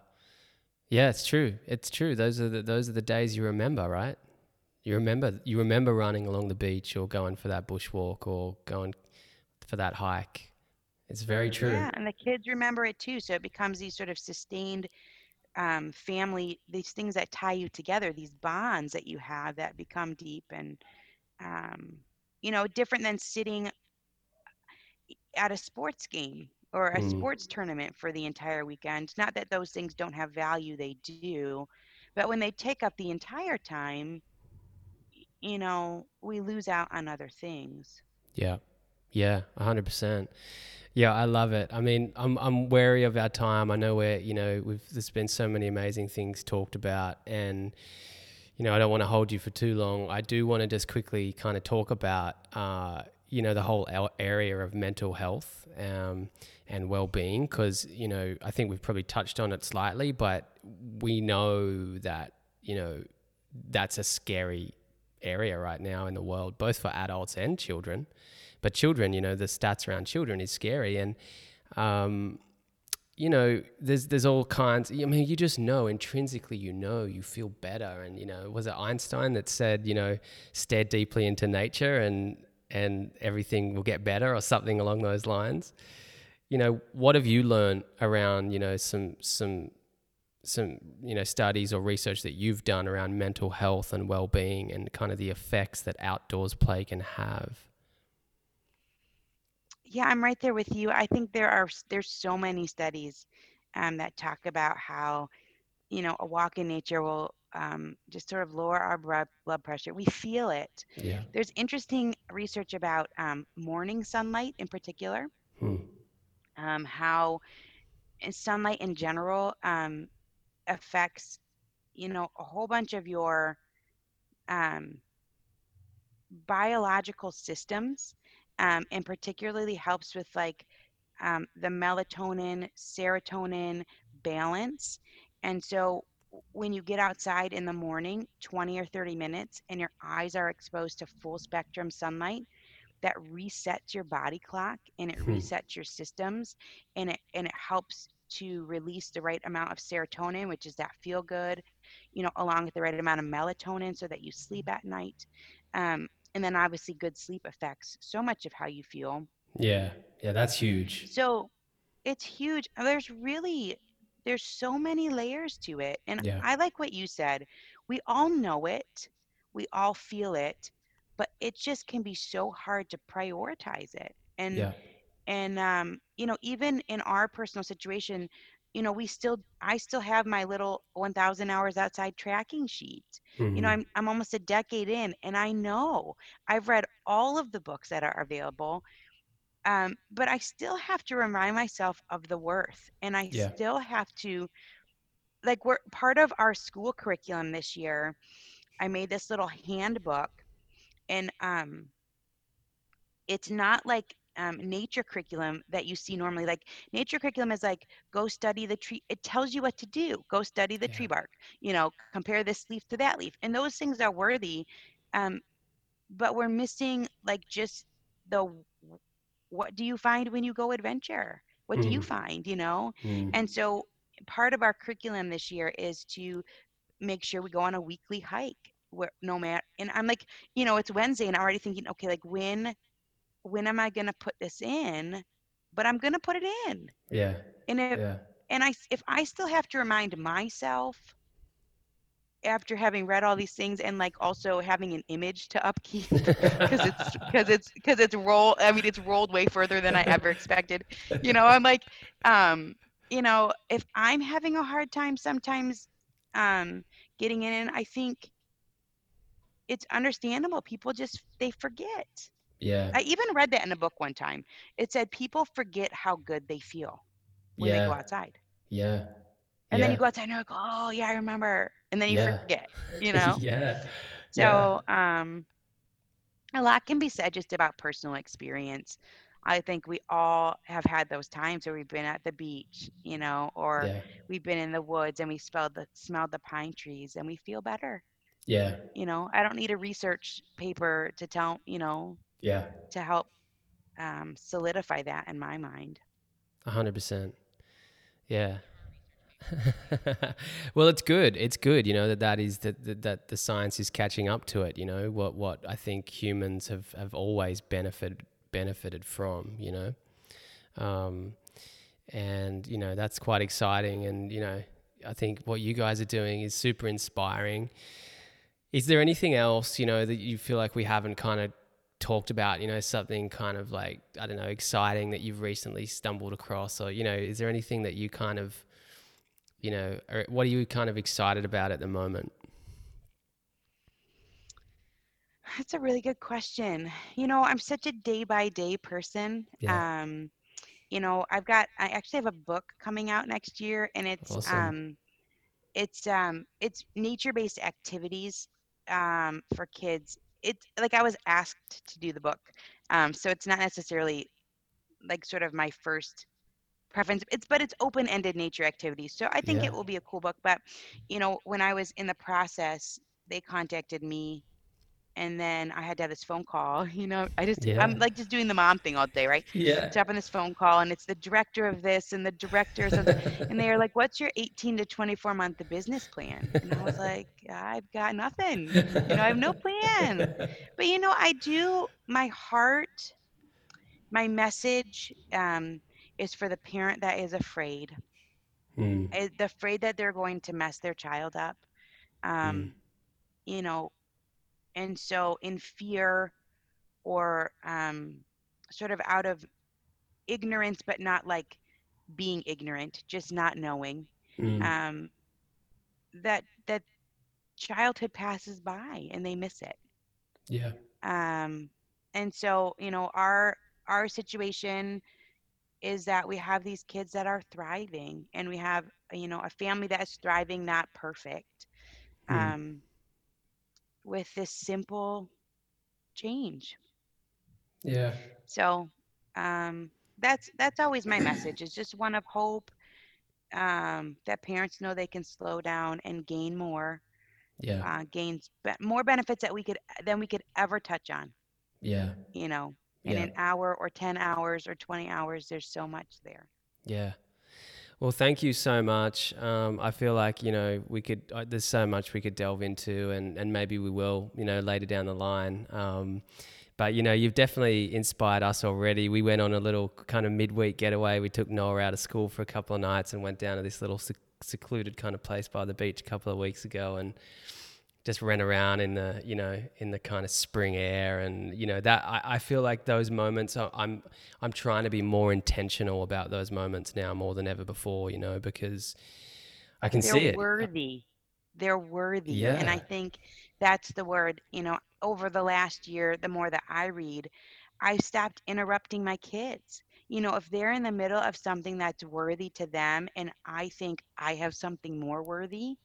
Yeah, it's true. It's true. Those are the those are the days you remember, right? You remember you remember running along the beach or going for that bushwalk or going for that hike. It's very mm, true. yeah and the kids remember it too so it becomes these sort of sustained um, family these things that tie you together these bonds that you have that become deep and um, you know different than sitting at a sports game or a Mm. sports tournament for the entire weekend not that those things don't have value they do but when they take up the entire time you know we lose out on other things Yeah. Yeah, a hundred percent. Yeah, I love it. I mean, I'm I'm wary of our time. I know we're you know we've there's been so many amazing things talked about, and you know I don't want to hold you for too long. I do want to just quickly kind of talk about uh, you know the whole area of mental health um, and well-being because you know I think we've probably touched on it slightly, but we know that you know that's a scary area right now in the world, both for adults and children. But children, you know, the stats around children is scary, and um, you know, there's there's all kinds. I mean, you just know intrinsically, you know, you feel better, and you know, was it Einstein that said, you know, stare deeply into nature, and and everything will get better, or something along those lines. You know, what have you learned around, you know, some some some you know studies or research that you've done around mental health and well-being and kind of the effects that outdoors play can have yeah i'm right there with you i think there are there's so many studies um, that talk about how you know a walk in nature will um, just sort of lower our blood blood pressure we feel it. Yeah. There's interesting research about um, morning sunlight in particular. Hmm. um, how sunlight in general um, affects you know a whole bunch of your um, biological systems um, and particularly helps with like um, the melatonin, serotonin balance. And so when you get outside in the morning, 20 or 30 minutes, and your eyes are exposed to full spectrum sunlight, that resets your body clock and it Hmm. resets your systems and it and it helps to release the right amount of serotonin, which is that feel good, you know, along with the right amount of melatonin so that you sleep at night. Um, and then obviously good sleep affects so much of how you feel. Yeah. Yeah. That's huge. So it's huge. There's really there's so many layers to it. And Yeah. I like what you said. We all know it. We all feel it, but it just can be so hard to prioritize it. And Yeah. and um, you know, even in our personal situation, you know, we still I still have my little 1000 hours outside tracking sheet. You know, Mhm. I'm I'm almost a decade in and I know I've read all of the books that are available um, but I still have to remind myself of the worth, and I Yeah. still have to like we're part of our school curriculum this year. I made this little handbook, and um, it's not like um, nature curriculum that you see normally. Like nature curriculum is like go study the tree. It tells you what to do. Go study the Yeah. tree bark. You know, compare this leaf to that leaf, and those things are worthy. Um, but we're missing like just the what do you find when you go adventure? What do you Mhm. find? You know, Mm. and so part of our curriculum this year is to make sure we go on a weekly hike where no matter and I'm like, you know, it's Wednesday and I'm already thinking, okay, like when when am I gonna put this in? But I'm gonna put it in. Yeah. And if Yeah. and I if I still have to remind myself after having read all these things and like also having an image to upkeep because it's because it's because it's roll i mean it's rolled way further than i ever expected you know i'm like um you know if i'm having a hard time sometimes um getting in i think it's understandable people just they forget Yeah. i even read that in a book one time it said people forget how good they feel when they go outside Yeah. and then you go outside and you're like oh yeah i remember and then you Yeah. forget you know yeah. So, um, a lot can be said just about personal experience. I think we all have had those times where we've been at the beach, you know, or Yeah. we've been in the woods and we smelled the smelled the pine trees and we feel better. Yeah. You know, I don't need a research paper to tell, you know, Yeah. to help um, solidify that in my mind. Hundred percent. Yeah. well, it's good. It's good, you know, that that is that, that that the science is catching up to it. You know what what I think humans have have always benefited benefited from. You know, um, and you know that's quite exciting. And you know, I think what you guys are doing is super inspiring. Is there anything else you know that you feel like we haven't kind of talked about? You know, something kind of like I don't know, exciting that you've recently stumbled across, or you know, is there anything that you kind of you know, or what are you kind of excited about at the moment? That's a really good question. You know, I'm such a day by day person. Yeah. Um, you know, I've got I actually have a book coming out next year and it's Awesome. um it's um it's nature based activities um for kids. It's like I was asked to do the book. Um so it's not necessarily like sort of my first preference it's but it's open ended nature activities. So I think Yeah. it will be a cool book but you know, when I was in the process, they contacted me and then I had to have this phone call. You know, I just Yeah. I'm like just doing the mom thing all day, right? Yeah. Jump on this phone call, and it's the director of this and the directors, of, and they are like, "What's your 18 to 24 month business plan?" And I was like, "I've got nothing. You know, I have no plan." But you know, I do. My heart, my message, um, is for the parent that is afraid, Mm, the afraid that they're going to mess their child up. Um, mm, you know, and so in fear or um, sort of out of ignorance, but not like being ignorant, just not knowing mm. um, that that childhood passes by and they miss it. yeah. Um, and so you know our our situation is that we have these kids that are thriving and we have you know a family that is thriving not perfect Mm. um, with this simple change Yeah. So um, that's that's always my message. It's just one of hope um, that parents know they can slow down and gain more. Yeah. Uh, gains be- more benefits that we could than we could ever touch on. Yeah. You know, in Yeah. an hour or ten hours or twenty hours, there's so much there. Yeah. Well, thank you so much. Um, I feel like you know we could. Uh, there's so much we could delve into, and and maybe we will. You know, later down the line. Um, but you know, you've definitely inspired us already. We went on a little kind of midweek getaway. We took Noah out of school for a couple of nights and went down to this little sec- secluded kind of place by the beach a couple of weeks ago, and just ran around in the you know in the kind of spring air and you know that I, I feel like those moments I- I'm I'm trying to be more intentional about those moments now more than ever before you know because I can see They're see it worthy. They're worthy. And I think that's the word, you know, over the last year, the more that I read, I stopped interrupting my kids. You know, if they're in the middle of something that's worthy to them and I think I have something more worthy,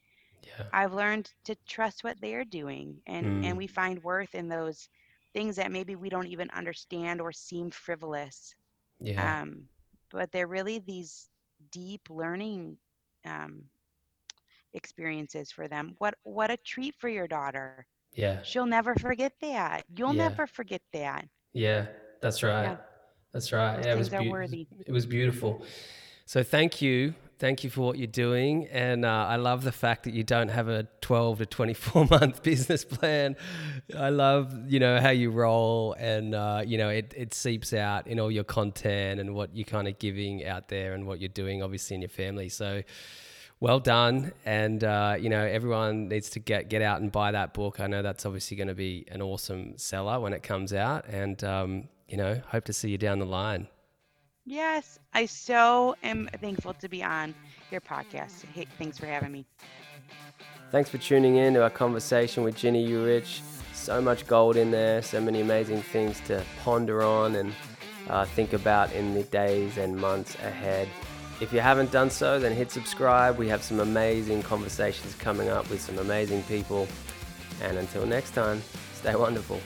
yeah I've learned to trust what they're doing and Mm. and we find worth in those things that maybe we don't even understand or seem frivolous. yeah Um, but they're really these deep learning um, experiences for them. What what a treat for your daughter. yeah She'll never forget that. You'll Yeah. never forget that. yeah that's right Yeah. that's right Those yeah it was worthy. it was beautiful so thank you thank you for what you're doing. And uh, i love the fact that you don't have a 12 to 24 month business plan. I love you know how you roll and uh, you know it, it seeps out in all your content and what you're kind of giving out there and what you're doing obviously in your family. So well done. And uh, you know everyone needs to get get out and buy that book. I know that's obviously going to be an awesome seller when it comes out. And um, you know hope to see you down the line Yes, I so am thankful to be on your podcast. Hey, thanks for having me. Thanks for tuning in to our conversation with Ginny Yurich. So much gold in there, so many amazing things to ponder on and uh, think about in the days and months ahead. If you haven't done so, then hit subscribe. We have some amazing conversations coming up with some amazing people. And until next time, stay wonderful.